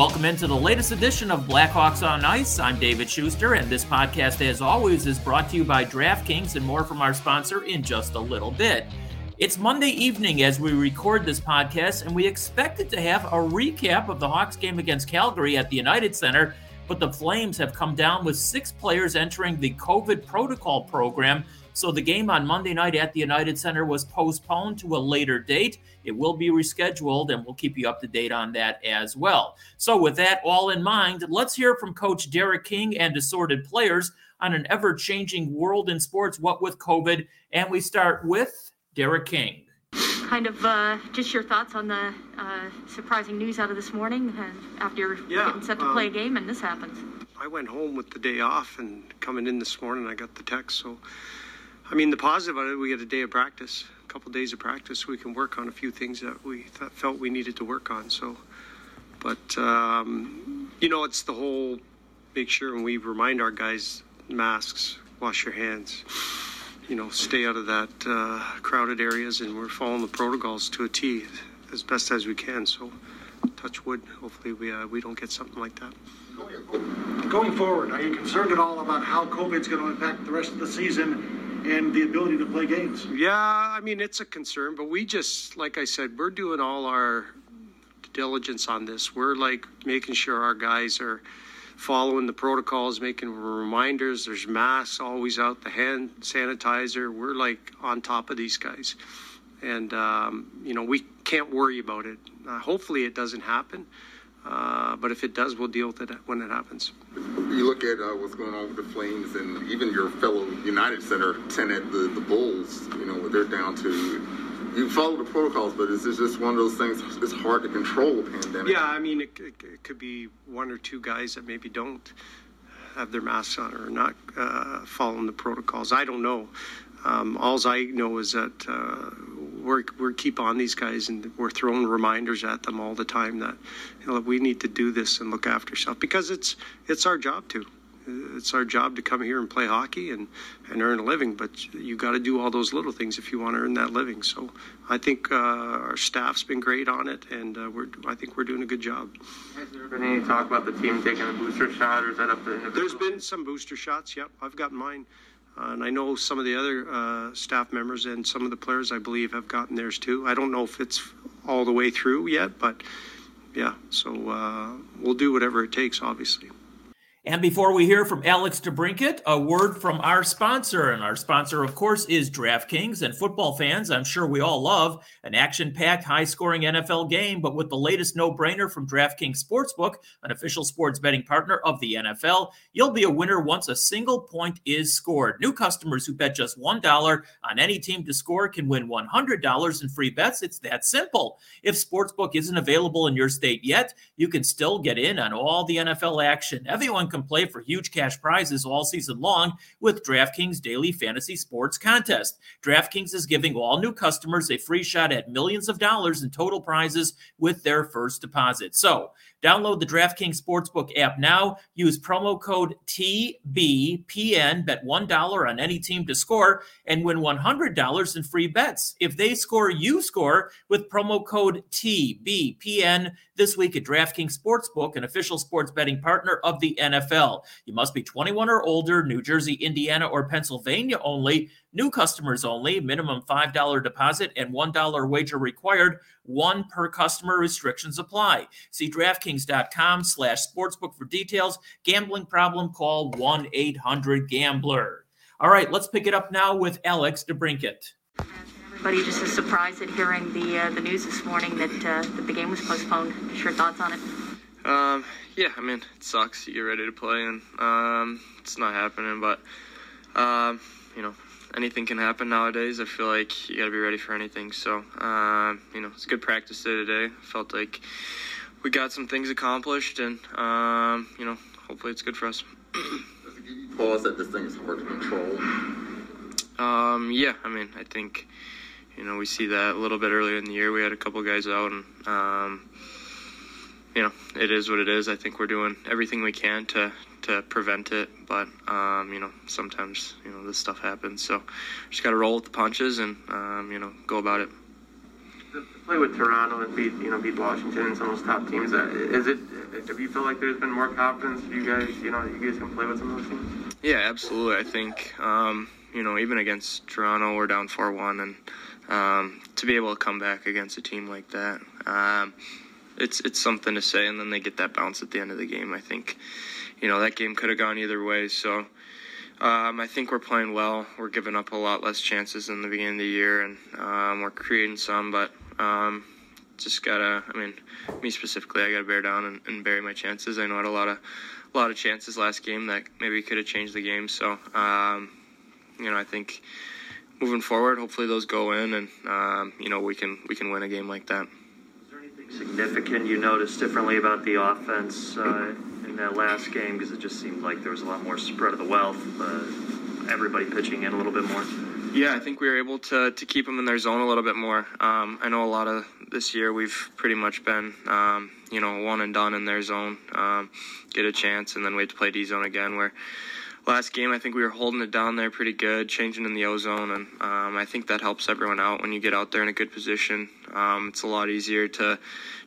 welcome into the latest edition of Blackhawks on Ice. I'm David Schuster, and this podcast, as always, is brought to you by DraftKings and more from our sponsor in just a little bit. It's Monday evening as we record this podcast, and we expected to have a recap of the Hawks game against Calgary at the United Center, but the Flames have come down with six players entering the COVID protocol program. So the game on Monday night at the United Center was postponed to a later date. It will be rescheduled, and we'll keep you up to date on that as well. So, with that all in mind, let's hear from Coach Derek King and assorted players on an ever changing world in sports, what with COVID. And we start with Derek King. Kind of uh, just your thoughts on the uh, surprising news out of this morning uh, after you're yeah, getting set to um, play a game and this happens. I went home with the day off and coming in this morning I got the text. So, I mean, the positive of it, we get a day of practice, a couple days of practice. We can work on a few things that we th- felt we needed to work on. So, but um, you know, it's the whole make sure and we remind our guys masks, wash your hands you know, stay out of that uh, crowded areas, and we're following the protocols to a T as best as we can. So, touch wood. Hopefully, we uh, we don't get something like that. Going forward, are you concerned at all about how COVID's going to impact the rest of the season and the ability to play games? Yeah, I mean it's a concern, but we just, like I said, we're doing all our diligence on this. We're like making sure our guys are following the protocols, making reminders. There's masks always out, the hand sanitizer. We're like on top of these guys. And, um, you know, we can't worry about it. Uh, hopefully it doesn't happen. Uh, but if it does, we'll deal with it when it happens. You look at uh, what's going on with the Flames and even your fellow United Center tenant, the, the Bulls, you know, they're down to you follow the protocols, but is this just one of those things? It's hard to control a pandemic. Yeah, I mean, it, it, it could be one or two guys that maybe don't have their masks on or not uh, following the protocols. I don't know. Um, all I know is that uh, we're we keep on these guys and we're throwing reminders at them all the time that you know, we need to do this and look after yourself because it's it's our job to it's our job to come here and play hockey and, and earn a living, but you got to do all those little things if you want to earn that living. So I think uh, our staff's been great on it, and uh, we're I think we're doing a good job. Has there been any talk about the team taking a booster shot, or is that up to? There's been some booster shots. Yep, I've gotten mine. Uh, and I know some of the other uh, staff members and some of the players, I believe, have gotten theirs too. I don't know if it's all the way through yet, but yeah, so uh, we'll do whatever it takes, obviously. And before we hear from Alex DeBrincat, a word from our sponsor. And our sponsor, of course, is DraftKings. And football fans, I'm sure we all love an action packed, high scoring NFL game. But with the latest no brainer from DraftKings Sportsbook, an official sports betting partner of the NFL, you'll be a winner once a single point is scored. New customers who bet just $1 on any team to score can win $100 in free bets. It's that simple. If Sportsbook isn't available in your state yet, you can still get in on all the NFL action. Everyone can play for huge cash prizes all season long with DraftKings Daily Fantasy Sports Contest. DraftKings is giving all new customers a free shot at millions of dollars in total prizes with their first deposit. So, Download the DraftKings Sportsbook app now. Use promo code TBPN. Bet $1 on any team to score and win $100 in free bets. If they score, you score with promo code TBPN this week at DraftKings Sportsbook, an official sports betting partner of the NFL. You must be 21 or older, New Jersey, Indiana, or Pennsylvania only. New customers only, minimum $5 deposit and $1 wager required. One per customer restrictions apply. See DraftKings.com slash sportsbook for details. Gambling problem, call 1-800-GAMBLER. All right, let's pick it up now with Alex DeBrincat. Everybody just is surprised at hearing the uh, the news this morning that, uh, that the game was postponed. Just your thoughts on it? Um, yeah, I mean, it sucks. You get ready to play, and um, it's not happening. But um, you know, anything can happen nowadays. I feel like you got to be ready for anything. So, uh, you know, it's a good practice day today. I felt like we got some things accomplished, and um, you know, hopefully it's good for us. Pause that this thing is hard to control. Um, yeah, I mean, I think you know we see that a little bit earlier in the year. We had a couple guys out, and um, you know, it is what it is. I think we're doing everything we can to to prevent it, but um, you know, sometimes you know this stuff happens. So just got to roll with the punches and um, you know go about it. Play with Toronto and beat you know beat Washington and some of those top teams. Uh, is it have you feel like there's been more confidence you guys, you know, you guys can play with some of those teams? Yeah, absolutely. I think, um, you know, even against Toronto, we're down 4 1, and um, to be able to come back against a team like that, um, it's it's something to say. And then they get that bounce at the end of the game. I think, you know, that game could have gone either way. So um, I think we're playing well. We're giving up a lot less chances in the beginning of the year, and um, we're creating some, but um, just gotta. I mean, me specifically, I gotta bear down and, and, bury my chances. I know I had a lot of a lot of chances last game that maybe could have changed the game. So, um, you know, I think moving forward, hopefully those go in, and um, you know we can we can win a game like that. Significant you noticed differently about the offense uh, in that last game? Because it just seemed like there was a lot more spread of the wealth, uh, everybody pitching in a little bit more. Yeah, I think we were able to, to keep them in their zone a little bit more. Um, I know a lot of this year we've pretty much been, um, you know, one and done in their zone, um, get a chance, and then we have to play D zone again. Where last game, I think we were holding it down there pretty good, changing in the O zone, and um, I think that helps everyone out when you get out there in a good position. Um, it's a lot easier to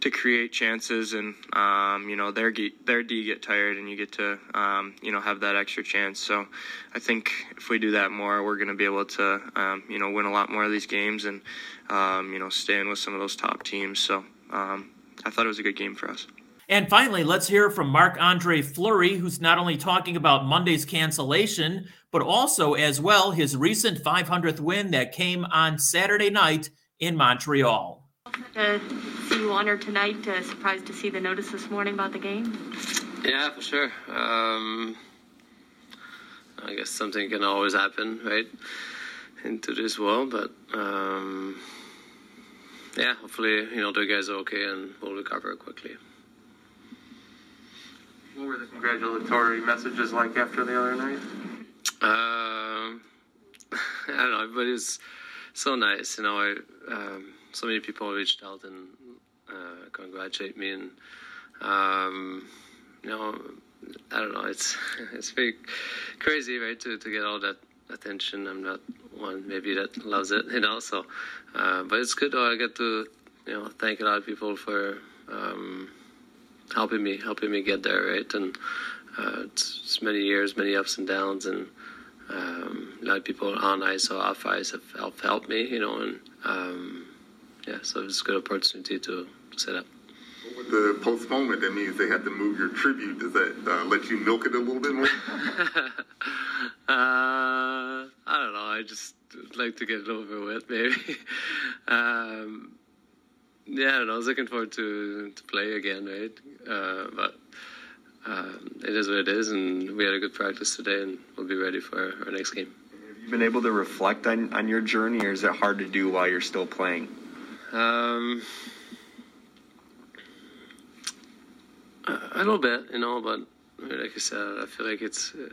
to create chances, and um, you know their their D get tired, and you get to um, you know have that extra chance. So I think if we do that more, we're going to be able to um, you know win a lot more of these games, and um, you know stay in with some of those top teams. So I thought it was a good game for us. And finally, let's hear from Marc Andre Fleury, who's not only talking about Monday's cancellation, but also, as well, his recent 500th win that came on Saturday night in Montreal. Uh, see you honored tonight. Uh, surprised to see the notice this morning about the game. Yeah, for sure. Um, I guess something can always happen, right, into this world. But um, yeah, hopefully, you know, the guys are okay and we'll recover quickly. What were the congratulatory messages like after the other night? Um, I don't know, but it was so nice. You know, I, um, so many people reached out and uh, congratulate me, and um, you know, I don't know. It's it's very crazy, right? To to get all that attention. I'm not one maybe that loves it, you know. So, uh, but it's good. I get to you know thank a lot of people for. Um, helping me helping me get there right? And uh, it's, it's, many years many ups and downs and um, a lot of people on ice or off ice have helped, helped me you know and um, yeah so it's a good opportunity to, set up. With the postponement? That means they have to move your tribute. Does that uh, let you milk it a little bit more? Uh, i don't know. I just like to get it over with maybe. Um, yeah, and I was looking forward to to play again, right? Uh, but um, it is what it is, and we had a good practice today, and we'll be ready for our next game. Have you been able to reflect on, on your journey, or is it hard to do while you're still playing? Um, a, a little bit, you know, but like I said, I feel like it's. Uh,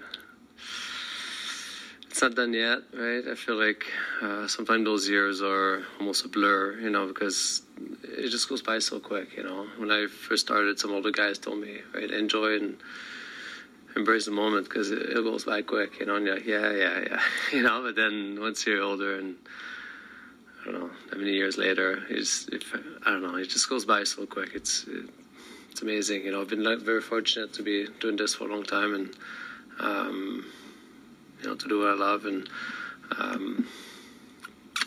it's not done yet, right? I feel like uh, sometimes those years are almost a blur, you know, because it just goes by so quick, you know. When I first started, some older guys told me, right, enjoy and embrace the moment because it, it, goes by quick, you know. And you're like, yeah, yeah, yeah, you know. But then once you're older and I don't know, how many years later, it's I don't know, it just goes by so quick. It's it, it's amazing, you know. I've been very fortunate to be doing this for a long time and. Um, you know, to do what I love. And um,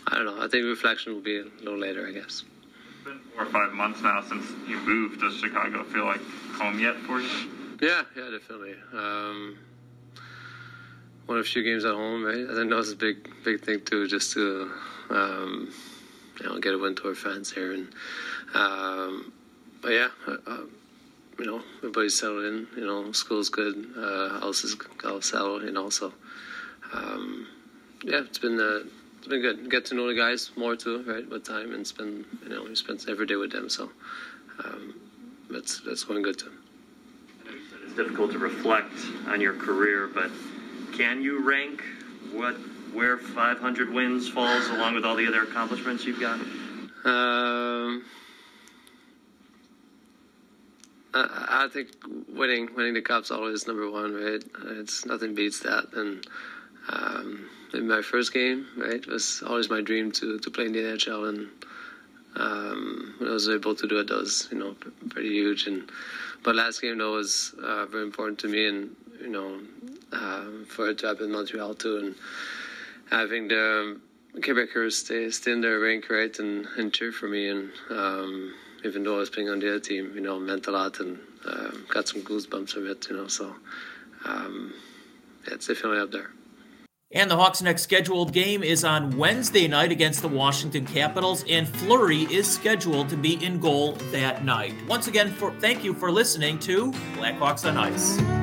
I don't know. I think reflection will be a little later, I guess. It's been four or five months now since you moved. Does Chicago feel like home yet for you? Yeah, yeah, definitely. Um, won a few games at home, right? I think that was a big, big thing too, just to um, you know get a win to our fans here. And um, but yeah, uh, you know, everybody's settled in. You know, school's good. Uh, house is all settled. You know, so um, yeah, it's been uh, it's been good. Get to know the guys more too, right? With time and spend you know we spend every day with them, so um, that's that's going good too. It's difficult to reflect on your career, but can you rank what where 500 wins falls along with all the other accomplishments you've got? Um. I, I think winning winning the cup's always number one, right? It's nothing beats that. And um, in my first game, right, it was always my dream to, to play in the NHL, and um, I was able to do it, that was you know pretty huge. And but last game though was uh, very important to me, and you know uh, for it to happen in Montreal too, and having the Quebecers stay stay in their rank right and, and cheer for me, and um, even though I was playing on the other team, you know, meant a lot and uh, got some goosebumps from it, you know. So um, yeah, it's definitely up there. And the Hawks' next scheduled game is on Wednesday night against the Washington Capitals, and Fleury is scheduled to be in goal that night. Once again, for, thank you for listening to Blackhawks on Ice.